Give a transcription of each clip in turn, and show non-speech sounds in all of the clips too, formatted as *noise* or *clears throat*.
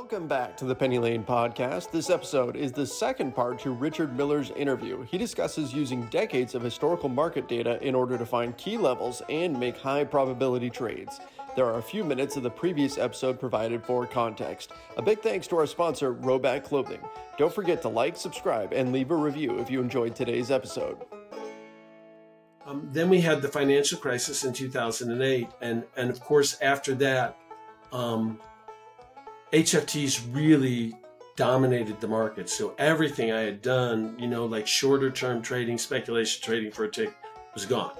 Welcome back to the Penny Lane podcast. This episode is the second part to Richard Miller's interview. He discusses using decades of historical market data in order to find key levels and make high probability trades. There are a few minutes of the previous episode provided for context. A big thanks to our sponsor, Rhoback Clothing. Don't forget to like, subscribe, and leave a review if you enjoyed today's episode. Um, then we had the financial crisis in 2008, and and of course after that, um, HFTs really dominated the market. So everything I had done, you know, like shorter term trading, speculation trading for a tick, was gone.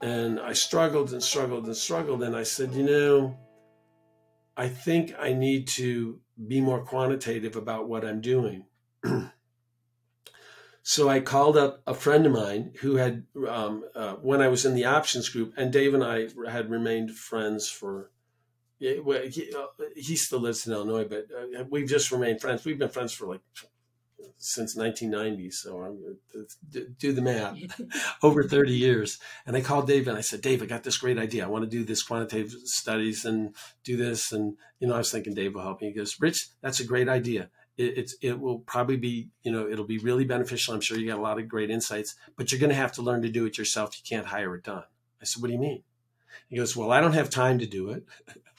And I struggled and struggled and struggled, and I said, you know, I think I need to be more quantitative about what I'm doing. *clears throat* so I called up a friend of mine who had, um, uh, when I was in the options group, and Dave and I had remained friends for yeah, well, he, uh, he still lives in Illinois, but uh, we've just remained friends. We've been friends for like since 1990. So I'm uh, do the math, *laughs* over 30 years. And I called Dave and I said, Dave, I got this great idea. I want to do this quantitative studies and do this. And you know, I was thinking Dave will help me. He goes, Rich, that's a great idea. It, it's it will probably be you know it'll be really beneficial. I'm sure you got a lot of great insights, but you're going to have to learn to do it yourself. You can't hire it done. I said, What do you mean? He goes, Well, I don't have time to do it.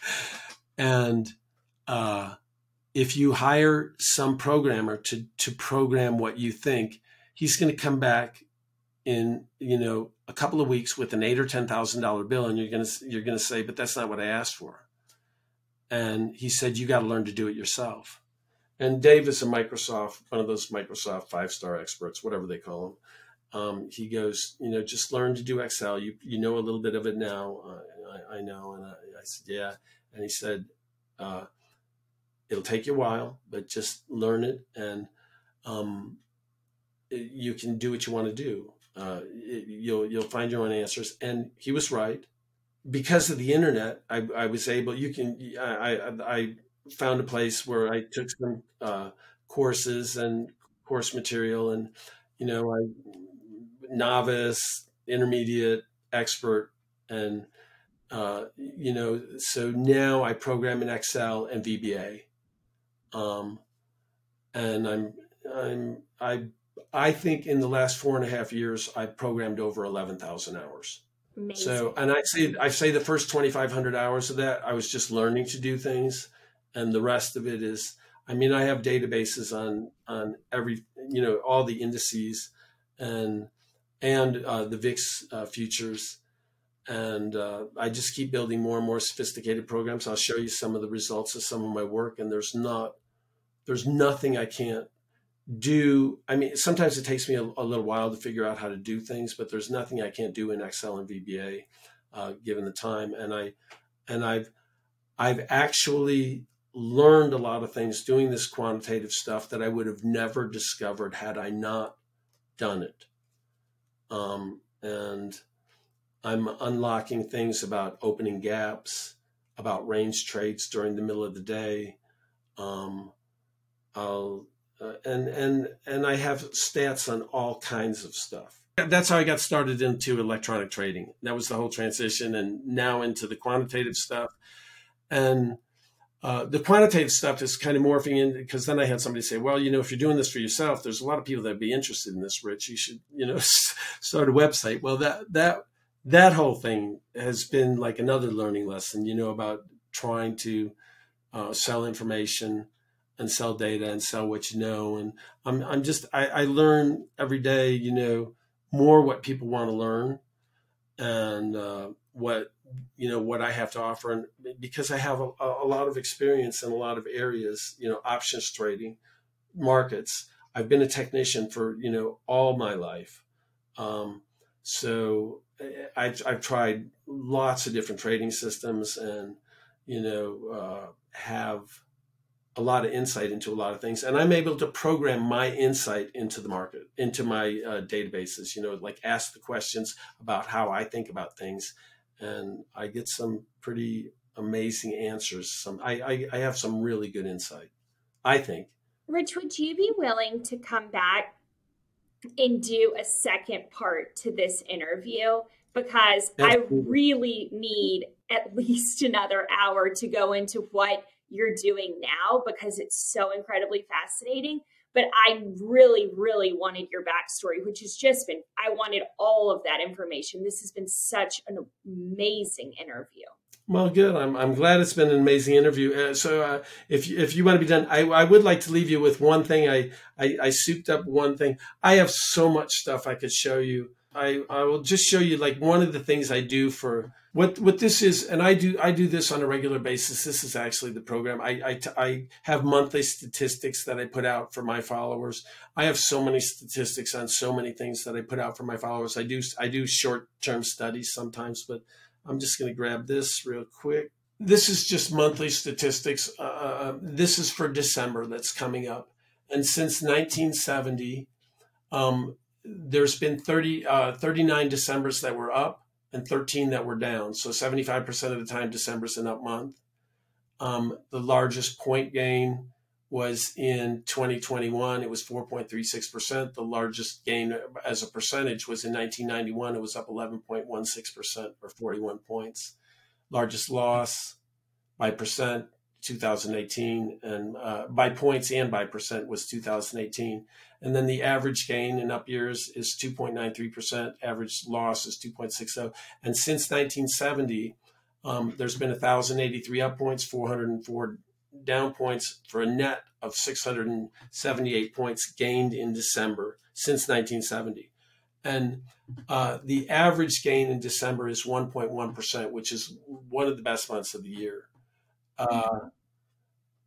*laughs* and uh, if you hire some programmer to to program what you think, he's going to come back in you know a couple of weeks with an eight or ten thousand dollar bill, and you're to you're to say, "But that's not what I asked for." And he said, "You got to learn to do it yourself." And Dave is a Microsoft, one of those Microsoft five star experts, whatever they call them. Um, he goes, you know, just learn to do Excel. You you know a little bit of it now. Uh, I, I, know, and I, I, said, yeah. And he said, uh, it'll take you a while, but just learn it, and um, it, you can do what you want to do. Uh, it, you'll you'll find your own answers. And he was right because of the internet. I, I was able. You can. I, I, I found a place where I took some uh, courses and course material, and you know I novice, intermediate, expert, and uh, you know, so now I program in Excel and VBA, um, and I'm I'm I I think in the last four and a half years I programmed over eleven thousand hours. Amazing. So, and I say I say the first twenty five hundred hours of that I was just learning to do things, and the rest of it is. I mean, I have databases on on every you know all the indices, and and uh, the VIX uh, futures. And uh, I just keep building more and more sophisticated programs. I'll show you some of the results of some of my work, and there's not, there's nothing I can't do. I mean, sometimes it takes me a, a little while to figure out how to do things, but there's nothing I can't do in Excel and VBA, uh, given the time. And I, and I've, I've actually learned a lot of things doing this quantitative stuff that I would have never discovered had I not done it. Um, and I'm unlocking things about opening gaps, about range trades during the middle of the day. Um, I'll, uh, and and and I have stats on all kinds of stuff. That's how I got started into electronic trading. That was the whole transition, and now into the quantitative stuff. And uh, the quantitative stuff is kind of morphing in because then I had somebody say, well, you know, if you're doing this for yourself, there's a lot of people that'd be interested in this, Rich. You should, you know, *laughs* start a website. Well, that, that, that whole thing has been like another learning lesson, you know, about trying to uh, sell information and sell data and sell what you know. And I'm, I'm just, I, I learn every day, you know, more what people want to learn and uh, what you know what I have to offer, and because I have a, a, lot of experience in a lot of areas, you know, options trading, markets. I've been a technician for you know all my life, um, so I, I've tried lots of different trading systems, and you know uh, have a lot of insight into a lot of things. And i'm able to program my insight into the market into my uh, databases you know like ask the questions about how i think about things and i get some pretty amazing answers some i i, I have some really good insight i think rich would you be willing to come back and do a second part to this interview because Absolutely. i really need at least another hour to go into what you're doing now because it's so incredibly fascinating. But I really, really wanted your backstory, which has just been, I wanted all of that information. This has been such an amazing interview. Well, good. I'm, I'm glad it's been an amazing interview. Uh, so, uh, if you, if you want to be done, I, I would like to leave you with one thing. I, I, I souped up one thing. I have so much stuff I could show you. I, I will just show you like one of the things I do for what what this is, and I do I do this on a regular basis. This is actually the program. I I, I have monthly statistics that I put out for my followers. I have so many statistics on so many things that I put out for my followers. I do I do short term studies sometimes, but I'm just going to grab this real quick. This is just monthly statistics. Uh, uh, uh, this is for December that's coming up, and since 1970, um, there's been 30 uh, 39 Decembers that were up and 13 that were down. So 75% of the time, December's an up month. Um, the largest point gain was in 2021. It was 4.36%. The largest gain as a percentage was in 1991. It was up 11.16% or 41 points. Largest loss by percent 2018 and uh, by points and by percent was 2018 and then the average gain in up years is 2.93% average loss is 2.60 and since 1970 um, there's been 1083 up points 404 down points for a net of 678 points gained in december since 1970 and uh, the average gain in december is 1.1% which is one of the best months of the year uh,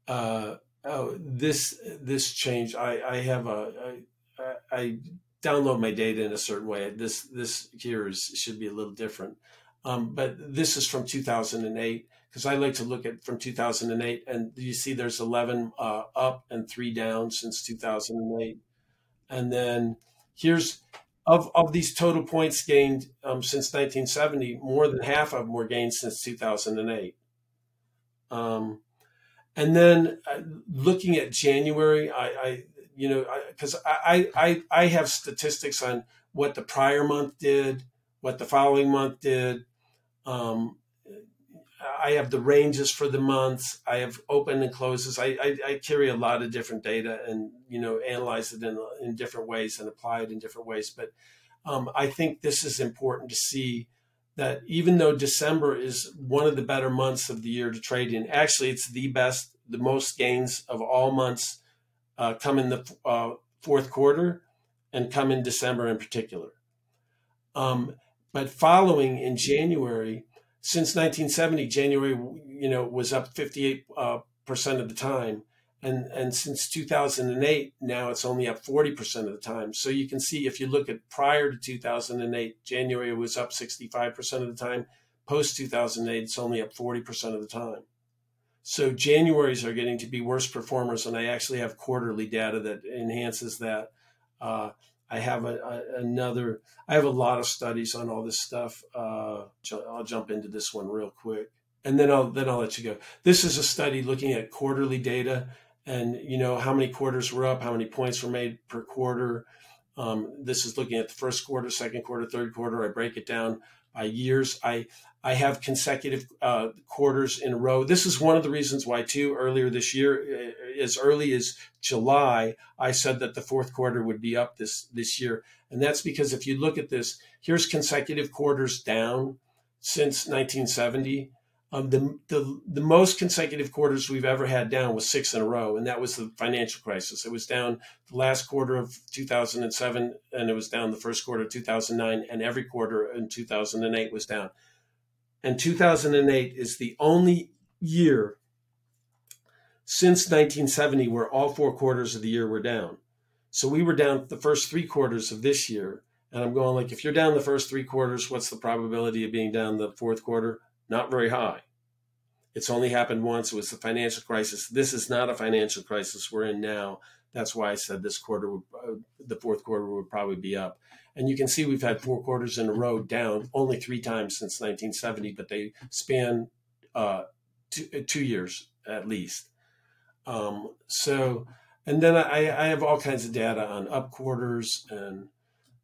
uh, oh, this this change. I I have a I, I download my data in a certain way. This this here is should be a little different. Um, but this is from 2008 because I like to look at from 2008, and you see there's 11 uh, up and three down since 2008, and then here's of of these total points gained um, since 1970, more than half of them were gained since 2008. Um, and then uh, looking at January, I, I you know, because I, I, I have statistics on what the prior month did, what the following month did. Um, I have the ranges for the months. I have open and closes. I, I, I, carry a lot of different data and you know analyze it in in different ways and apply it in different ways. But um, I think this is important to see that even though December is one of the better months of the year to trade in, actually it's the best, the most gains of all months uh, come in the uh, fourth quarter and come in December in particular. Um, but following in January, since 1970, January you know was up 58 uh, percent of the time and and since 2008 now it's only up 40% of the time. So you can see if you look at prior to 2008 january was up 65% of the time. Post 2008 it's only up 40% of the time. So januaries are getting to be worse performers and i actually have quarterly data that enhances that. Uh, i have a, a, another i have a lot of studies on all this stuff. Uh, i'll jump into this one real quick and then I'll then I'll let you go. This is a study looking at quarterly data and you know how many quarters were up, how many points were made per quarter. Um, this is looking at the first quarter, second quarter, third quarter. I break it down by years. I I have consecutive uh, quarters in a row. This is one of the reasons why too earlier this year, uh, as early as July, I said that the fourth quarter would be up this this year, and that's because if you look at this, here's consecutive quarters down since 1970 um, the, the the most consecutive quarters we've ever had down was six in a row, and that was the financial crisis. It was down the last quarter of 2007, and it was down the first quarter of 2009, and every quarter in 2008 was down. And 2008 is the only year since 1970 where all four quarters of the year were down. So we were down the first three quarters of this year, and I'm going like, if you're down the first three quarters, what's the probability of being down the fourth quarter? not very high. It's only happened once. It was the financial crisis. This is not a financial crisis we're in now. That's why I said this quarter, would, uh, the fourth quarter would probably be up. And you can see we've had four quarters in a row down only three times since 1970, but they span uh, two, uh, two, years at least. Um, so, and then I, I have all kinds of data on up quarters, and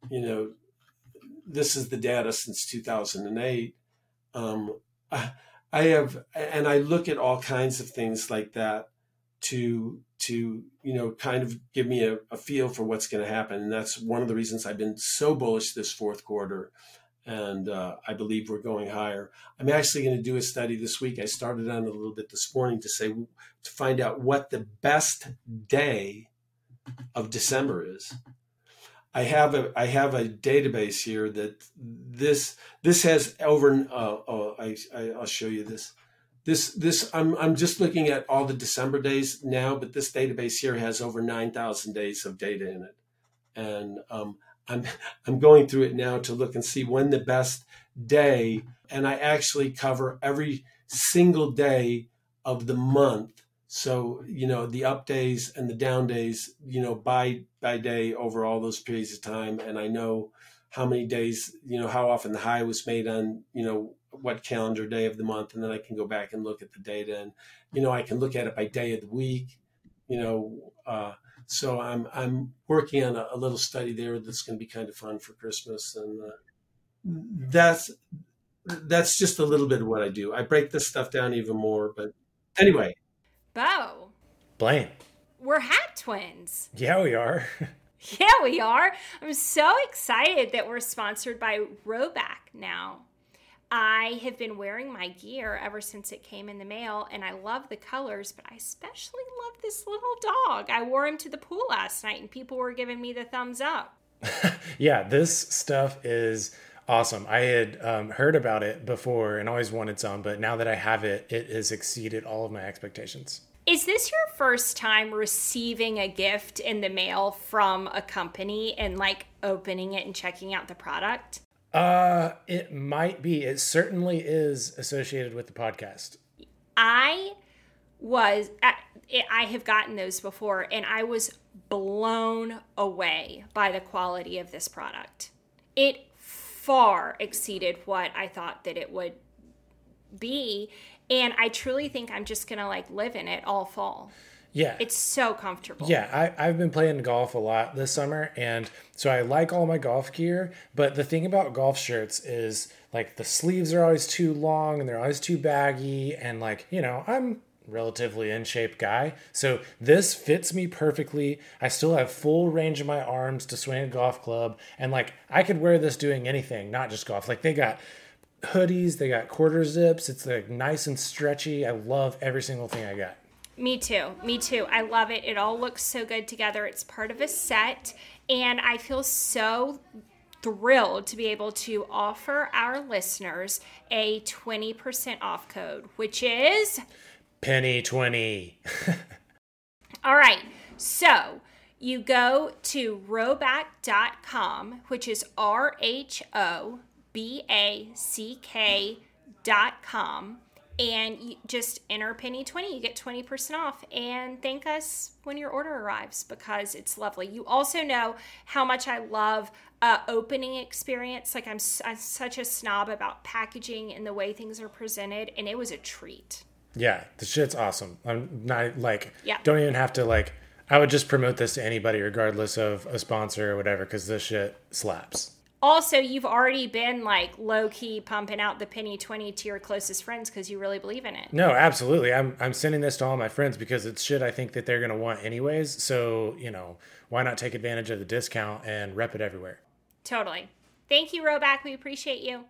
you know, this is the data since 2008. Um, I have, and I look at all kinds of things like that to to you know kind of give me a, a feel for what's going to happen, and that's one of the reasons I've been so bullish this fourth quarter, and uh, I believe we're going higher. I'm actually going to do a study this week. I started on a little bit this morning to say to find out what the best day of December is. I have a I have a database here that this this has over. Uh, oh, I, I I'll show you this. This this I'm I'm just looking at all the December days now, but this database here has over nine thousand days of data in it, and um, I'm *laughs* I'm going through it now to look and see when the best day, and I actually cover every single day of the month so, you know, the up days and the down days, you know, by by day over all those periods of time. And I know how many days, you know, how often the high was made on, you know, what calendar day of the month. And then I can go back and look at the data and, you know, I can look at it by day of the week, you know, uh, so I'm I'm working on a, a, little study there that's going to be kind of fun for Christmas, and uh, that's that's just a little bit of what I do. I break this stuff down even more, but anyway, Bo. Blaine. We're hat twins. Yeah, we are. *laughs* yeah, we are. I'm so excited that we're sponsored by Rhoback now. I have been wearing my gear ever since it came in the mail, and I love the colors, but I especially love this little dog. I wore him to the pool last night, and people were giving me the thumbs up. *laughs* yeah, this stuff is awesome. I had um, heard about it before and always wanted some, but now that I have it, it has exceeded all of my expectations. Is this your first time receiving a gift in the mail from a company and like opening it and checking out the product? Uh, it might be. It certainly is associated with the podcast. I was I have gotten those before and I was blown away by the quality of this product. It far exceeded what I thought that it would be. And I truly think I'm just going to like live in it all fall. Yeah. It's so comfortable. Yeah. I, I've been playing golf a lot this summer. And so I like all my golf gear. But the thing about golf shirts is like the sleeves are always too long and they're always too baggy. And like, you know, I'm relatively in shape guy. So this fits me perfectly. I still have full range of my arms to swing a golf club. And like I could wear this doing anything, not just golf. Like they got hoodies, they got quarter zips. It's like nice and stretchy. I love every single thing I got. Me too. Me too. I love it. It all looks so good together. It's part of a set. And I feel so thrilled to be able to offer our listeners a 20% off code, which is Penny 20. *laughs* All right. So you go to rhoback.com, which is R H O B A C K.com, and you just enter Penny 20. You get 20% off. And thank us when your order arrives because it's lovely. You also know how much I love uh, opening experience. Like I'm, I'm such a snob about packaging and the way things are presented, and it was a treat. Yeah, the shit's awesome. I'm not like, yeah. don't even have to like. I would just promote this to anybody, regardless of a sponsor or whatever, because this shit slaps. Also, you've already been like low key pumping out the penny twenty to your closest friends because you really believe in it. No, absolutely. I'm I'm sending this to all my friends because it's shit I think that they're gonna want anyways. So you know, why not take advantage of the discount and rep it everywhere? Totally. Thank you, Rhoback. We appreciate you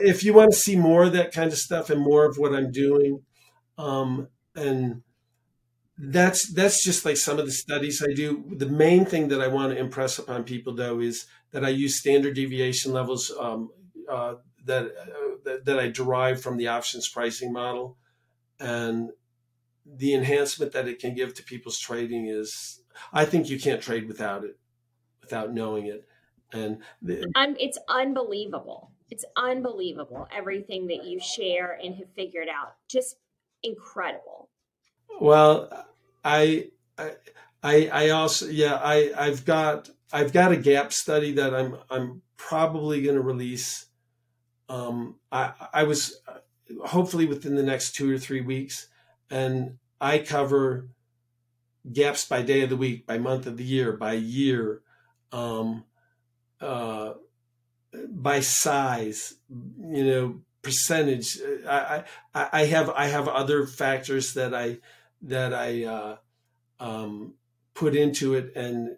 if you want to see more of that kind of stuff and more of what I'm doing, um, and that's that's just like some of the studies I do. The main thing that I want to impress upon people, though, is that I use standard deviation levels um, uh, that, uh, that that I derive from the options pricing model, and the enhancement that it can give to people's trading is. I think you can't trade without it, without knowing it, and the, it's unbelievable it's unbelievable everything that you share and have figured out. Just incredible. Well, I, I, I also, yeah, I, I've got, I've got a gap study that I'm, I'm probably going to release. Um, I, I was hopefully within the next two or three weeks, and I cover gaps by day of the week, by month of the year, by year. Um, uh, by size, you know, percentage. I, I, I have I have other factors that I that I uh, um, put into it, and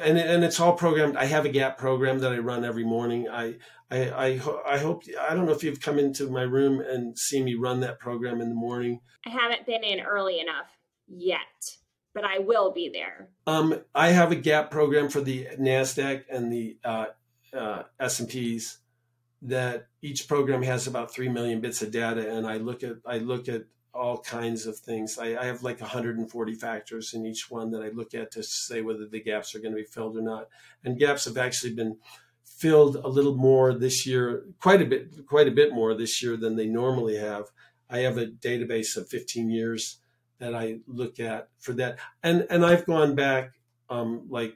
and and it's all programmed. I have a gap program that I run every morning. I I I, I hope I don't know if you've come into my room and seen me run that program in the morning. I haven't been in early enough yet, but I will be there. Um, I have a gap program for the Nasdaq and the uh, uh, S and P's that each program has about three million bits of data, and I look at I look at all kinds of things. I, I, have like 140 factors in each one that I look at to say whether the gaps are going to be filled or not. And gaps have actually been filled a little more this year, quite a bit, quite a bit more this year than they normally have. I have a database of 15 years that I look at for that, and and I've gone back um, like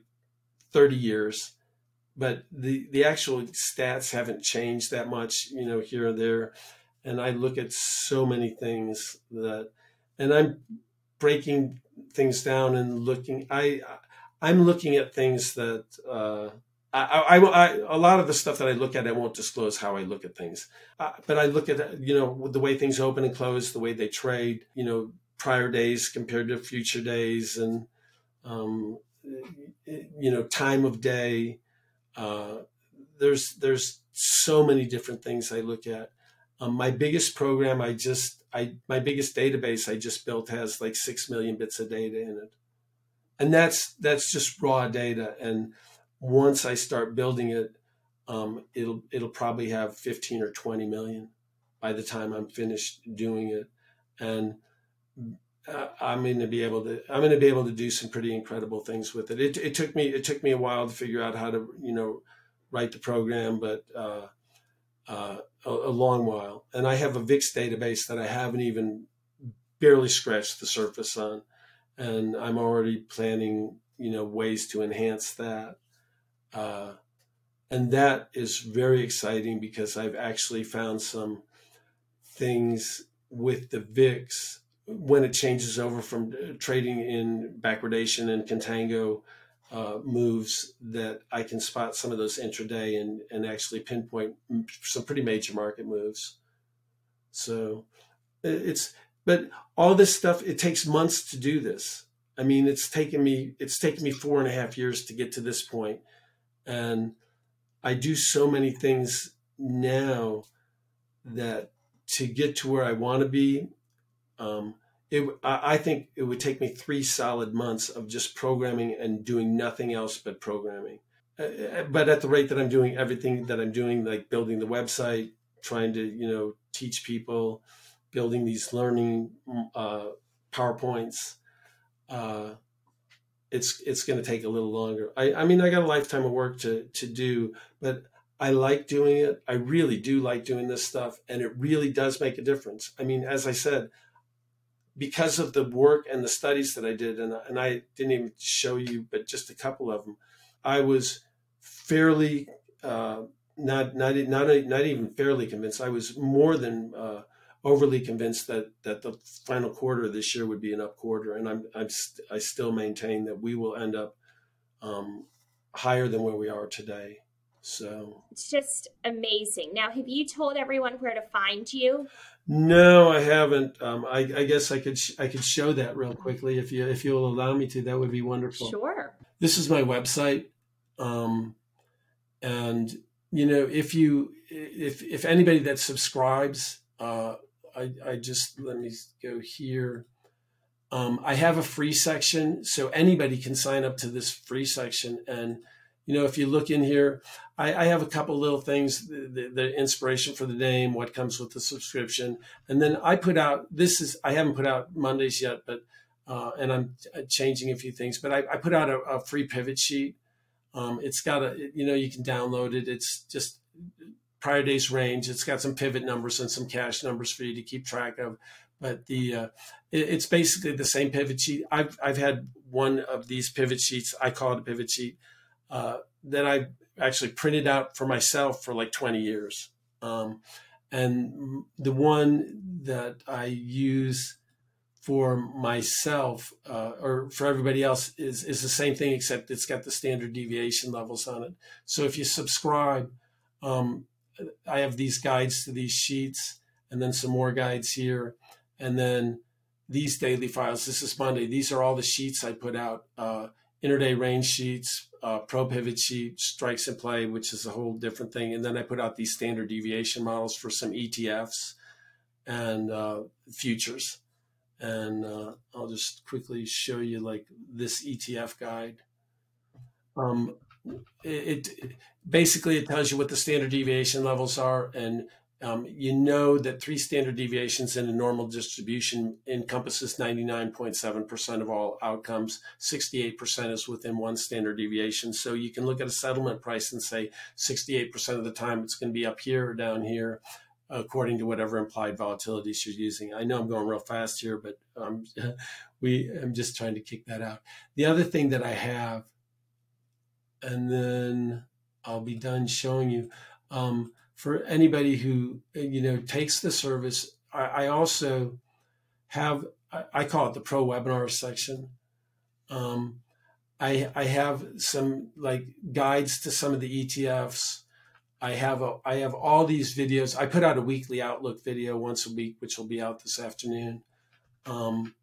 30 years but the the actual stats haven't changed that much, you know, here and there. And I look at so many things that, and I'm breaking things down and looking. I I'm looking at things that uh, I, I, I, a lot of the stuff that I look at, I won't disclose how I look at things, uh, but I look at you know the way things open and close, the way they trade, you know, prior days compared to future days, and um, you know, time of day uh, there's there's so many different things I look at. Um, my biggest program, I just I my biggest database I just built has like six million bits of data in it, and that's that's just raw data. And once I start building it, um, it'll it'll probably have fifteen or twenty million by the time I'm finished doing it, and uh, I'm going to be able to I'm going to be able to do some pretty incredible things with it. It it took me it took me a while to figure out how to you know write the program, but uh, uh, a, a, long while. And I have a VIX database that I haven't even barely scratched the surface on, and I'm already planning you know ways to enhance that. Uh, and that is very exciting because I've actually found some things with the VIX when it changes over from uh, trading in backwardation and contango uh, moves that I can spot some of those intraday and, and actually pinpoint some pretty major market moves. So it's, but all this stuff, it takes months to do this. I mean, it's taken me, it's taken me four and a half years to get to this point. And I do so many things now that to get to where I want to be, um, it, I think it would take me three solid months of just programming and doing nothing else but programming. Uh, uh, but at the rate that I'm doing everything that I'm doing, like building the website, trying to you know teach people, building these learning uh, powerpoints, uh, it's it's going to take a little longer. I, I mean, I got a lifetime of work to to do, but I like doing it. I really do like doing this stuff, and it really does make a difference. I mean, as I said, because of the work and the studies that I did, and, and I didn't even show you, but just a couple of them, I was fairly uh, not not not not even fairly convinced. I was more than uh, overly convinced that that the final quarter of this year would be an up quarter, and I'm I'm st- I still maintain that we will end up um, higher than where we are today. So it's just amazing. Now, have you told everyone where to find you? No, I haven't. Um, I, I, guess I could sh- I could show that real quickly if you if you'll allow me to. That would be wonderful. Sure. This is my website, um, and you know if you if if anybody that subscribes, uh, I I just let me go here. Um, I have a free section, so anybody can sign up to this free section and you know, if you look in here, I, I have a couple little things, the, the, inspiration for the name, what comes with the subscription. And then I put out, this is, I haven't put out Mondays yet, but, uh, and I'm changing a few things, but I, I put out a, a, free pivot sheet. Um, it's got a, you know, you can download it. It's just prior days range. It's got some pivot numbers and some cash numbers for you to keep track of. But the, uh, it, it's basically the same pivot sheet. I've, I've had one of these pivot sheets. I call it a pivot sheet uh, that I actually printed out for myself for like 20 years. Um, and the one that I use for myself uh, or for everybody else is, is the same thing, except it's got the standard deviation levels on it. So if you subscribe, um, I have these guides to these sheets, and then some more guides here, and then these daily files. This is Monday. These are all the sheets I put out: uh, interday range sheets, uh, pro pivot sheet, strikes in play, which is a whole different thing, and then I put out these standard deviation models for some ETFs and uh, futures. And uh, I'll just quickly show you like this ETF guide. Um, it, it, basically it tells you what the standard deviation levels are and um, you know that three standard deviations in a normal distribution encompasses 99.7% of all outcomes. 68% is within one standard deviation. So you can look at a settlement price and say 68% of the time it's going to be up here or down here, according to whatever implied volatilities you're using. I know I'm going real fast here, but um, *laughs* we I'm just trying to kick that out. The other thing that I have and then I'll be done showing you. Um, for anybody who you know takes the service, I, I also have I, I, call it the pro webinar section. Um, I I have some like guides to some of the ETFs. I have a I have all these videos. I put out a weekly Outlook video once a week, which will be out this afternoon. Um,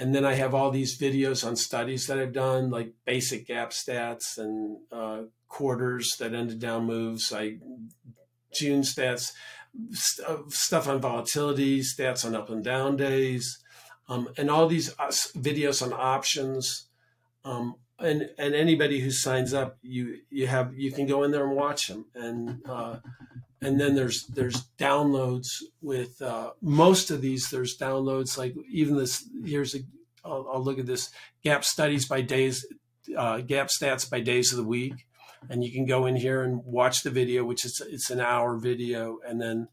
and then I have all these videos on studies that I've done, like basic gap stats and uh, quarters that ended down moves. I June stats, st- uh, stuff on volatility, stats on up and down days, um, and all these uh, videos on options. Um, and and anybody who signs up, you you have you can go in there and watch them. And uh, and then there's there's downloads with uh, most of these. There's downloads like even this. Here's a I'll, I'll look at this gap studies by days, uh, gap stats by days of the week, and you can go in here and watch the video, which is it's an hour video, and then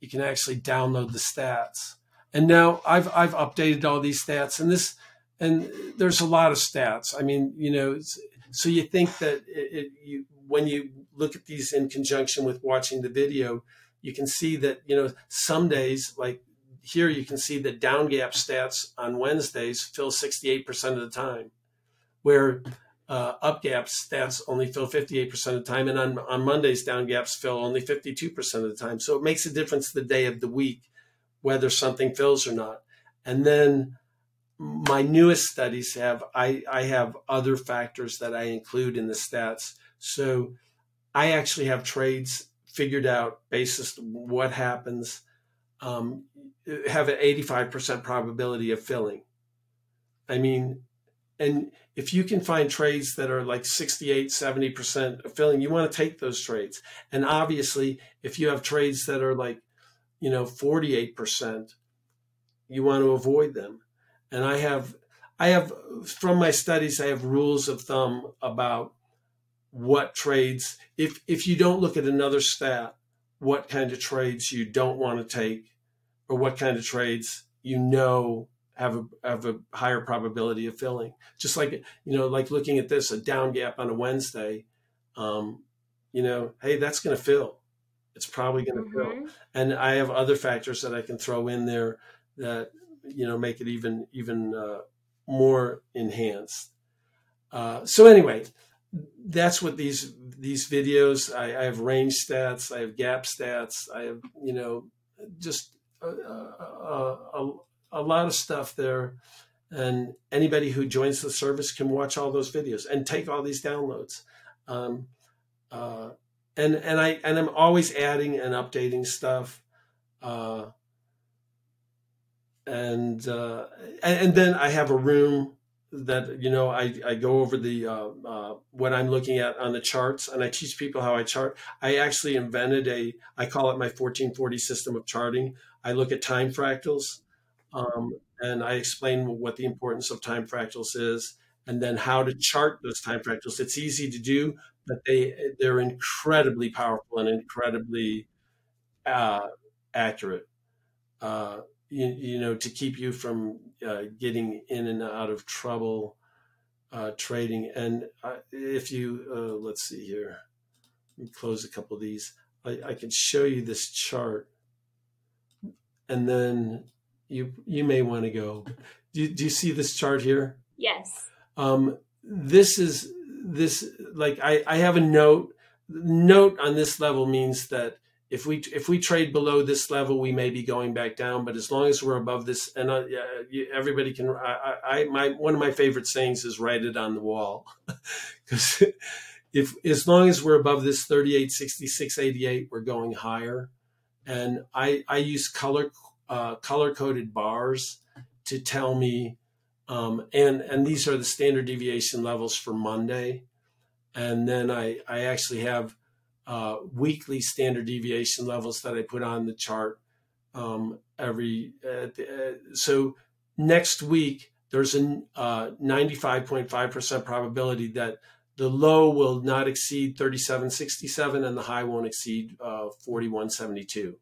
you can actually download the stats. And now I've I've updated all these stats, and this and there's a lot of stats. I mean, you know, so you think that it, it, you when you look at these in conjunction with watching the video, you can see that you know some days like here you can see the down gap stats on Wednesdays fill 68% of the time, where uh, up gaps stats only fill 58% of the time. And on, on Mondays, down gaps fill only 52% of the time. So it makes a difference the day of the week, whether something fills or not. And then my newest studies have, I, I have other factors that I include in the stats. So I actually have trades figured out basis what happens um, have an 85% probability of filling. I mean, and if you can find trades that are like 68, 70% of filling, you want to take those trades. And obviously, if you have trades that are like, you know, 48%, you want to avoid them. And I have, I have, from my studies, I have rules of thumb about what trades, if, if you don't look at another stat, what kind of trades you don't want to take or what kind of trades you know have a have a higher probability of filling. Just like you know, like looking at this, a down gap on a Wednesday, um, you know, hey, that's going to fill. It's probably going to mm-hmm. fill. And I have other factors that I can throw in there that you know make it even even uh, more enhanced. Uh, so anyway, that's what these these videos. I, I have range stats. I have gap stats. I have you know just a, a, a, lot of stuff there. And anybody who joins the service can watch all those videos and take all these downloads. Um, uh, and and I and I'm always adding and updating stuff. Uh, and, uh, and and then I have a room that you know I, I go over the uh, uh, what I'm looking at on the charts and I teach people how I chart. I actually invented a I call it my 1440 system of charting. I look at time fractals um, and I explain what the importance of time fractals is and then how to chart those time fractals. It's easy to do, but they they're incredibly powerful and incredibly uh, accurate. Uh, you, you know, to keep you from uh, getting in and out of trouble uh, trading. And uh, if you, uh, let's see here, let me close a couple of these. I, I can show you this chart, and then you you may want to go. Do, do you see this chart here? Yes. Um, this is this like I, I have a note. Note on this level means that if we if we trade below this level, we may be going back down. But as long as we're above this, and uh, everybody can, I, I, my one of my favorite sayings is write it on the wall, *laughs* because if as long as we're above this 38, 66, 88, we're going higher. And I I use color uh, color coded bars to tell me, um, and and these are the standard deviation levels for Monday, and then I I actually have uh, weekly standard deviation levels that I put on the chart um, every. Uh, uh, so next week, there's a 95.5% uh, probability that the low will not exceed 3767 and the high won't exceed uh, 4172.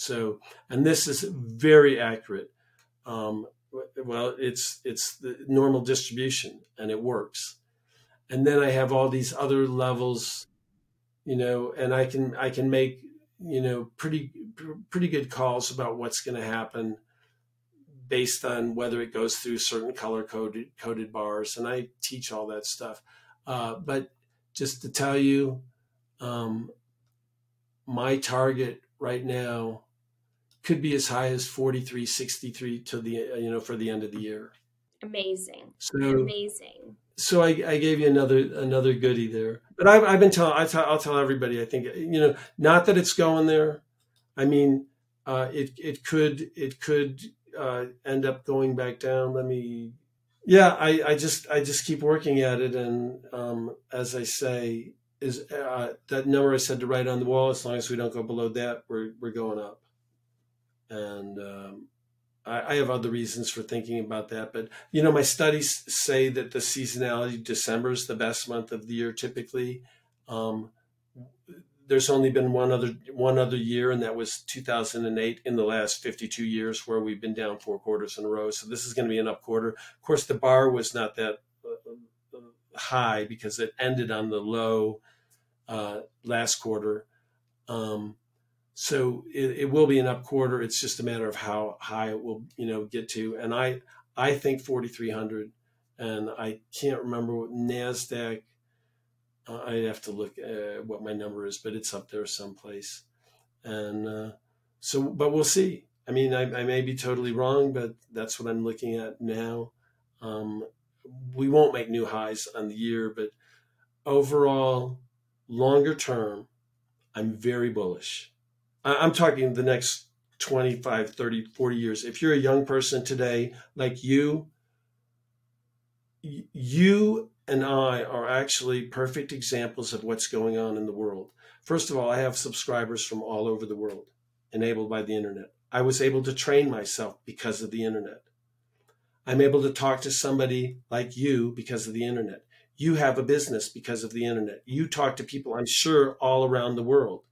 So, and this is very accurate. Um, well, it's it's the normal distribution and it works. And then I have all these other levels you know, and I can I can make you know pretty pretty good calls about what's going to happen based on whether it goes through certain color coded coded bars, and I teach all that stuff. Uh, but just to tell you, um, my target right now could be as high as 43 63 to the you know for the end of the year amazing so amazing so I, I, gave you another another goodie there. But I've, I've been telling I t- I'll tell everybody. I think you know not that it's going there. I mean, uh, it it could it could uh, end up going back down. Let me. Yeah, I, I just I just keep working at it, and um, as I say, is uh, that number I said to write on the wall. As long as we don't go below that, we're we're going up, and um, I, I have other reasons for thinking about that, but you know, my studies say that the seasonality December is the best month of the year typically. Um, there's only been one other one other year, and that was 2008 in the last 52 years, where we've been down four quarters in a row. So this is going to be an up quarter. Of course, the bar was not that uh, high because it ended on the low uh, last quarter. Um, so it, it, will be an up quarter. It's just a matter of how high it will, you know, get to. And I, I think 4,300 and I can't remember what NASDAQ, uh, I'd have to look at what my number is, but it's up there someplace. And uh, so, but we'll see. I mean, I, I, may be totally wrong, but that's what I'm looking at now. Um, we won't make new highs on the year, but overall, longer term, I'm very bullish. I'm talking the next 25, 30, 40 years. If you're a young person today, like you, you and I are actually perfect examples of what's going on in the world. First of all, I have subscribers from all over the world enabled by the internet. I was able to train myself because of the internet. I'm able to talk to somebody like you because of the internet. You have a business because of the internet. You talk to people, I'm sure, all around the world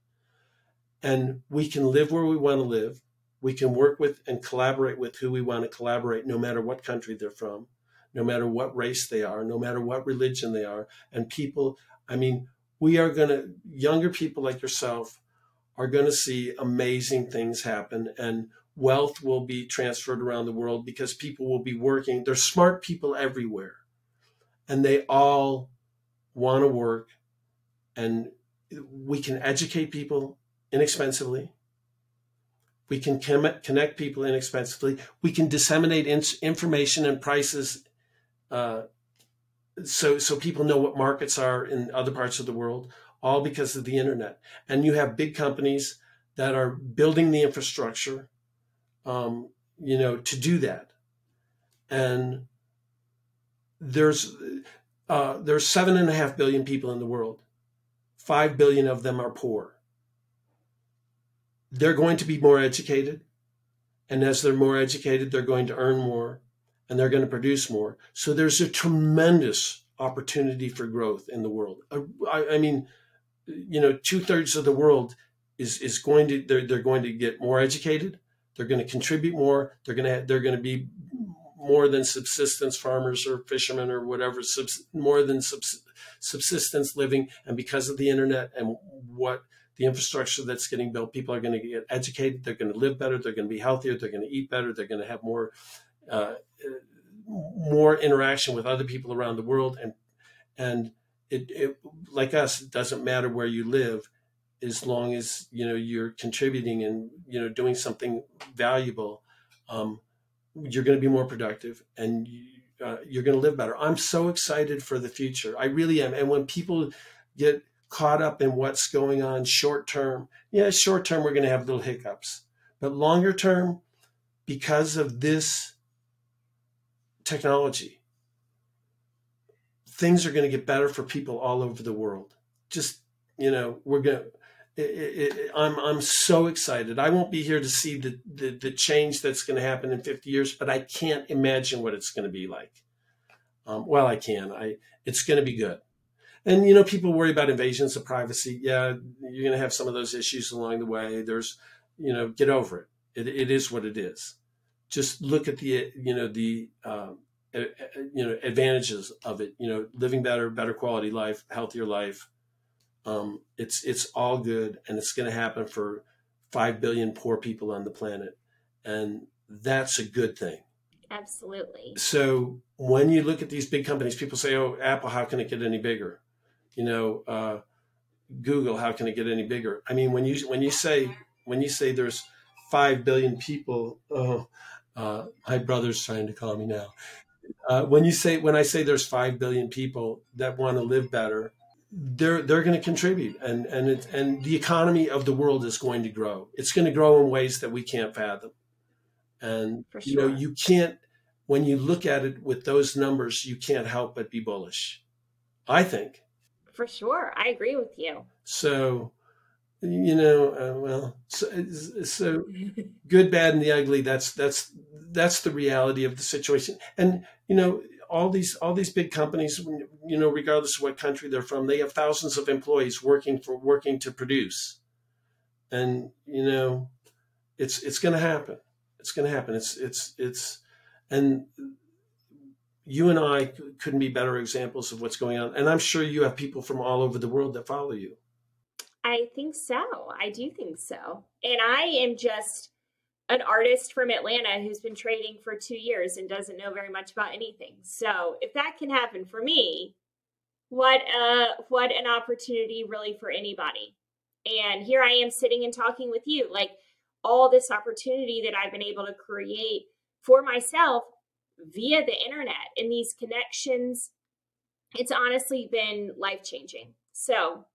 and we can live where we want to live. We can work with and collaborate with who we want to collaborate, no matter what country they're from, no matter what race they are, no matter what religion they are. And people, I mean, we are going to, younger people like yourself are going to see amazing things happen and wealth will be transferred around the world because people will be working. There's smart people everywhere and they all want to work and we can educate people inexpensively. We can connect people inexpensively. We can disseminate information and prices uh, so, so people know what markets are in other parts of the world, all because of the internet. And you have big companies that are building the infrastructure, um, you know, to do that. And there's uh, there's seven and a half billion people in the world. Five billion of them are poor they're going to be more educated. And as they're more educated, they're going to earn more and they're going to produce more. So there's a tremendous opportunity for growth in the world. Uh, I, I mean, you know, two thirds of the world is, is going to, they're, they're going to get more educated. They're going to contribute more. They're going to, they're going to be more than subsistence farmers or fishermen or whatever, subs, more than subs, subsistence living. And because of the internet and what the infrastructure that's getting built, people are going to get educated, they're going to live better, they're going to be healthier, they're going to eat better, they're going to have more uh, more interaction with other people around the world, and and it, it like us, it doesn't matter where you live. as long as you know you're contributing and you know doing something valuable um, you're going to be more productive and you, uh, you're going to live better i'm so excited for the future i really am and when people get caught up in what's going on short term yeah short term we're going to have little hiccups but longer term because of this technology things are going to get better for people all over the world just you know we're going to it, it, I'm I'm so excited. I won't be here to see the, the, the change that's going to happen in 50 years, but I can't imagine what it's going to be like. Um, well, I can. I it's going to be good. And you know, people worry about invasions of privacy. Yeah, you're going to have some of those issues along the way. There's, you know, get over it. It, it is what it is. Just look at the you know the um, you know advantages of it. You know, living better, better quality life, healthier life um, it's it's all good, and it's going to happen for five billion poor people on the planet, and that's a good thing. Absolutely. So when you look at these big companies, people say, "Oh, Apple, how can it get any bigger?" You know, uh, Google, how can it get any bigger? I mean, when you when you say when you say there's five billion people, oh, uh, my brother's trying to call me now. Uh, when you say when I say there's five billion people that want to live better, they're they're going to contribute and and it, and the economy of the world is going to grow it's going to grow in ways that we can't fathom and sure. you know you can't when you look at it with those numbers you can't help but be bullish i think for sure i agree with you so you know uh, well so, so good bad and the ugly that's that's that's the reality of the situation and you know all these all these big companies, you know, regardless of what country they're from, they have thousands of employees working for working to produce, and you know, it's it's going to happen. It's going to happen. It's it's it's, and you and I couldn't be better examples of what's going on. And I'm sure you have people from all over the world that follow you. I think so. I do think so. And I am just an artist from Atlanta who's been trading for two years and doesn't know very much about anything. So if that can happen for me, what uh what an opportunity really for anybody. And here I am sitting and talking with you, like all this opportunity that I've been able to create for myself via the internet and these connections. It's honestly been life changing. So,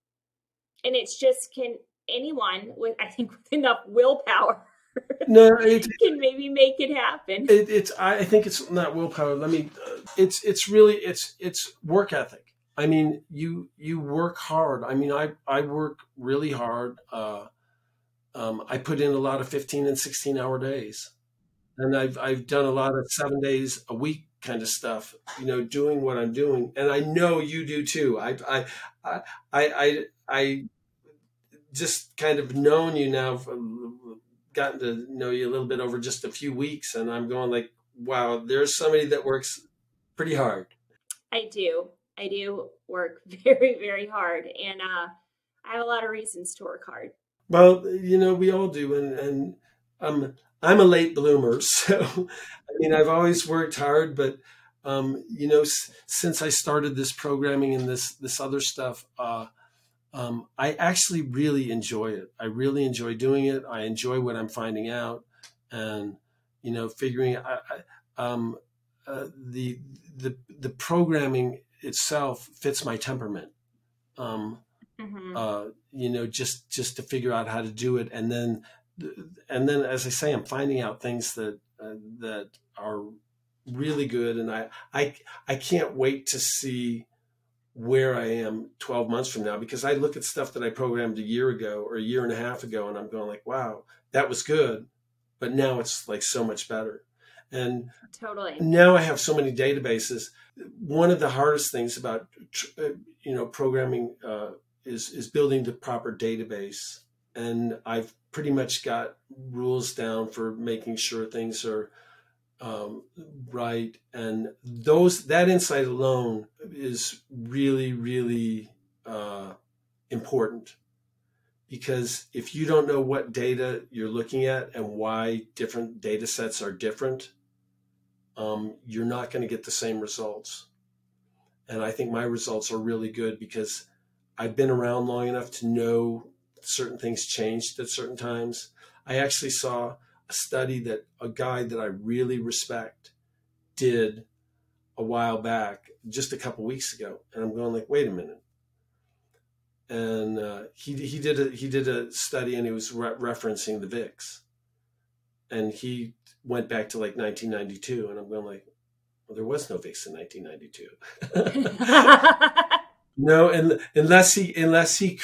and it's just can anyone with I think with enough willpower no, it *laughs* can maybe make it happen. It, it's I think it's not willpower. Let me. Uh, it's it's really it's it's work ethic. I mean, you you work hard. I mean, I I work really hard. Uh, um, I put in a lot of fifteen and sixteen hour days, and I've I've done a lot of seven days a week kind of stuff. You know, doing what I'm doing, and I know you do too. I I I I I, I just kind of known you now gotten to know you a little bit over just a few weeks, and I'm going like, wow, there's somebody that works pretty hard. I do. I do work *laughs* very, very hard, and uh, I have a lot of reasons to work hard. Well, you know, we all do, and and I'm I'm a late bloomer, *laughs* so I mean, I've always worked hard, but um, you know, s- since I started this programming and this this other stuff, uh, um, I actually really enjoy it. I really enjoy doing it. I enjoy what I'm finding out, and you know, figuring I, I, um, uh, the the the programming itself fits my temperament. Um, mm-hmm. uh, you know, just just to figure out how to do it, and then and then, as I say, I'm finding out things that uh, that are really good, and I I I can't wait to see where I am 12 months from now because I look at stuff that I programmed a year ago or a year and a half ago and I'm going like, wow, that was good, but now it's like so much better. And totally. Now I have so many databases. One of the hardest things about uh, you know programming uh, is is building the proper database, and I've pretty much got rules down for making sure things are um, right. And those that insight alone is really really uh, important. Because if you don't know what data you're looking at and why different data sets are different um, you're not going to get the same results. And i think my results are really good because i've been around long enough to know certain things changed at certain times. I actually saw a study that a guy that I really respect did a while back, just a couple weeks ago, and I'm going like, wait a minute. And uh, he he did a he did a study and he was re- referencing the VIX, and he went back to like 1992, and I'm going like, well, there was no VIX in 1992. *laughs* *laughs* *laughs* no, and unless he unless he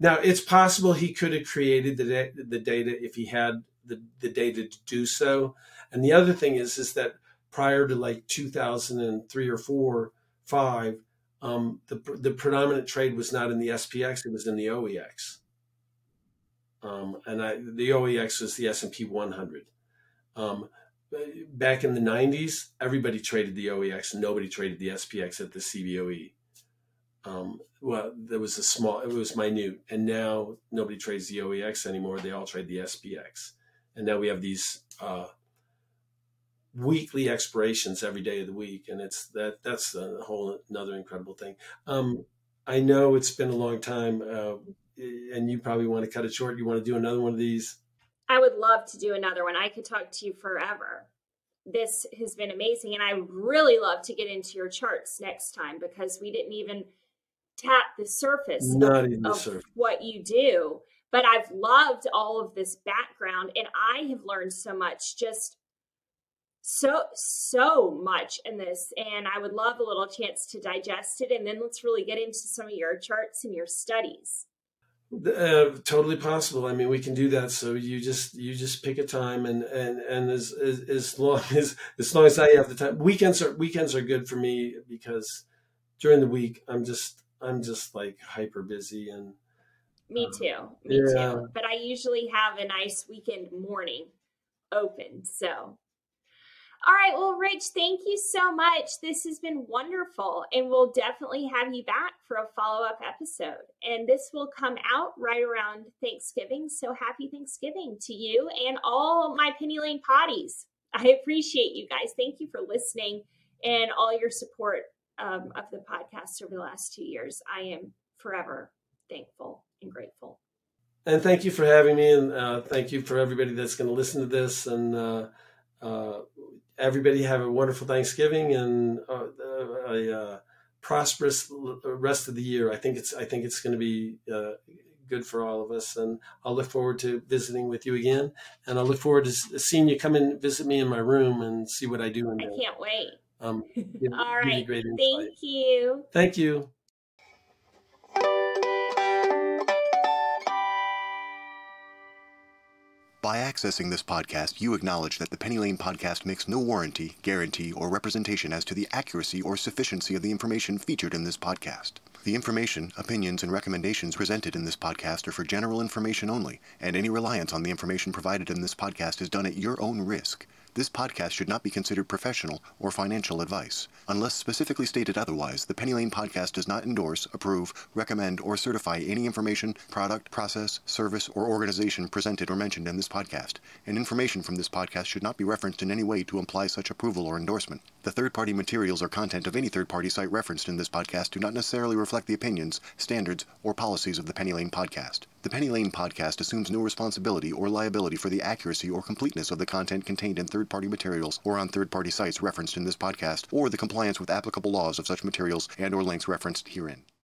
now it's possible he could have created the the data if he had the, the data to do so. And the other thing is is that prior to like 2003 or four, five, um, the the predominant trade was not in the SPX; it was in the OEX. Um, and I, the OEX was the S and P 100. Um, back in the 90s, everybody traded the OEX nobody traded the SPX at the CBOE. Um, well, there was a small, it was minute, and now nobody trades the OEX anymore. They all trade the SPX, and now we have these uh, weekly expirations every day of the week, and it's that that's a whole another incredible thing. Um, I know it's been a long time, uh, and you probably want to cut it short. You want to do another one of these? I would love to do another one. I could talk to you forever. This has been amazing, and I really love to get into your charts next time because we didn't even tap the surface Not of, even the of surface. what you do. But I've loved all of this background, and I have learned so much just so so much in this and i would love a little chance to digest it and then let's really get into some of your charts and your studies uh, totally possible i mean we can do that so you just you just pick a time and and and as as, as long as as long as i have the time weekends are weekends are good for me because during the week i'm just i'm just like hyper busy and me um, too me yeah. too but i usually have a nice weekend morning open so all right. Well, Rich, thank you so much. This has been wonderful. And we'll definitely have you back for a follow up episode. And this will come out right around Thanksgiving. So happy Thanksgiving to you and all my Penny Lane potties. I appreciate you guys. Thank you for listening and all your support um, of the podcast over the last two years. I am forever thankful and grateful. And thank you for having me. And uh, thank you for everybody that's going to listen to this. And, uh, uh, everybody have a wonderful Thanksgiving and uh, a, uh, prosperous rest of the year. I think it's I think it's going to be uh, good for all of us, and I'll look forward to visiting with you again. And I look forward to seeing you come and visit me in my room and see what I do. In I can't wait. Um, *laughs* all right. Thank you. Thank you. By accessing this podcast, you acknowledge that the Penny Lane podcast makes no warranty, guarantee, or representation as to the accuracy or sufficiency of the information featured in this podcast. The information, opinions, and recommendations presented in this podcast are for general information only, and any reliance on the information provided in this podcast is done at your own risk. This podcast should not be considered professional or financial advice. Unless specifically stated otherwise, the Penny Lane podcast does not endorse, approve, recommend, or certify any information, product, process, service, or organization presented or mentioned in this podcast, and information from this podcast should not be referenced in any way to imply such approval or endorsement. The third party materials or content of any third party site referenced in this podcast do not necessarily reflect the opinions, standards, or policies of the Penny Lane podcast. The Penny Lane podcast assumes no responsibility or liability for the accuracy or completeness of the content contained in third party materials or on third party sites referenced in this podcast, or the compliance with applicable laws of such materials and or links referenced herein.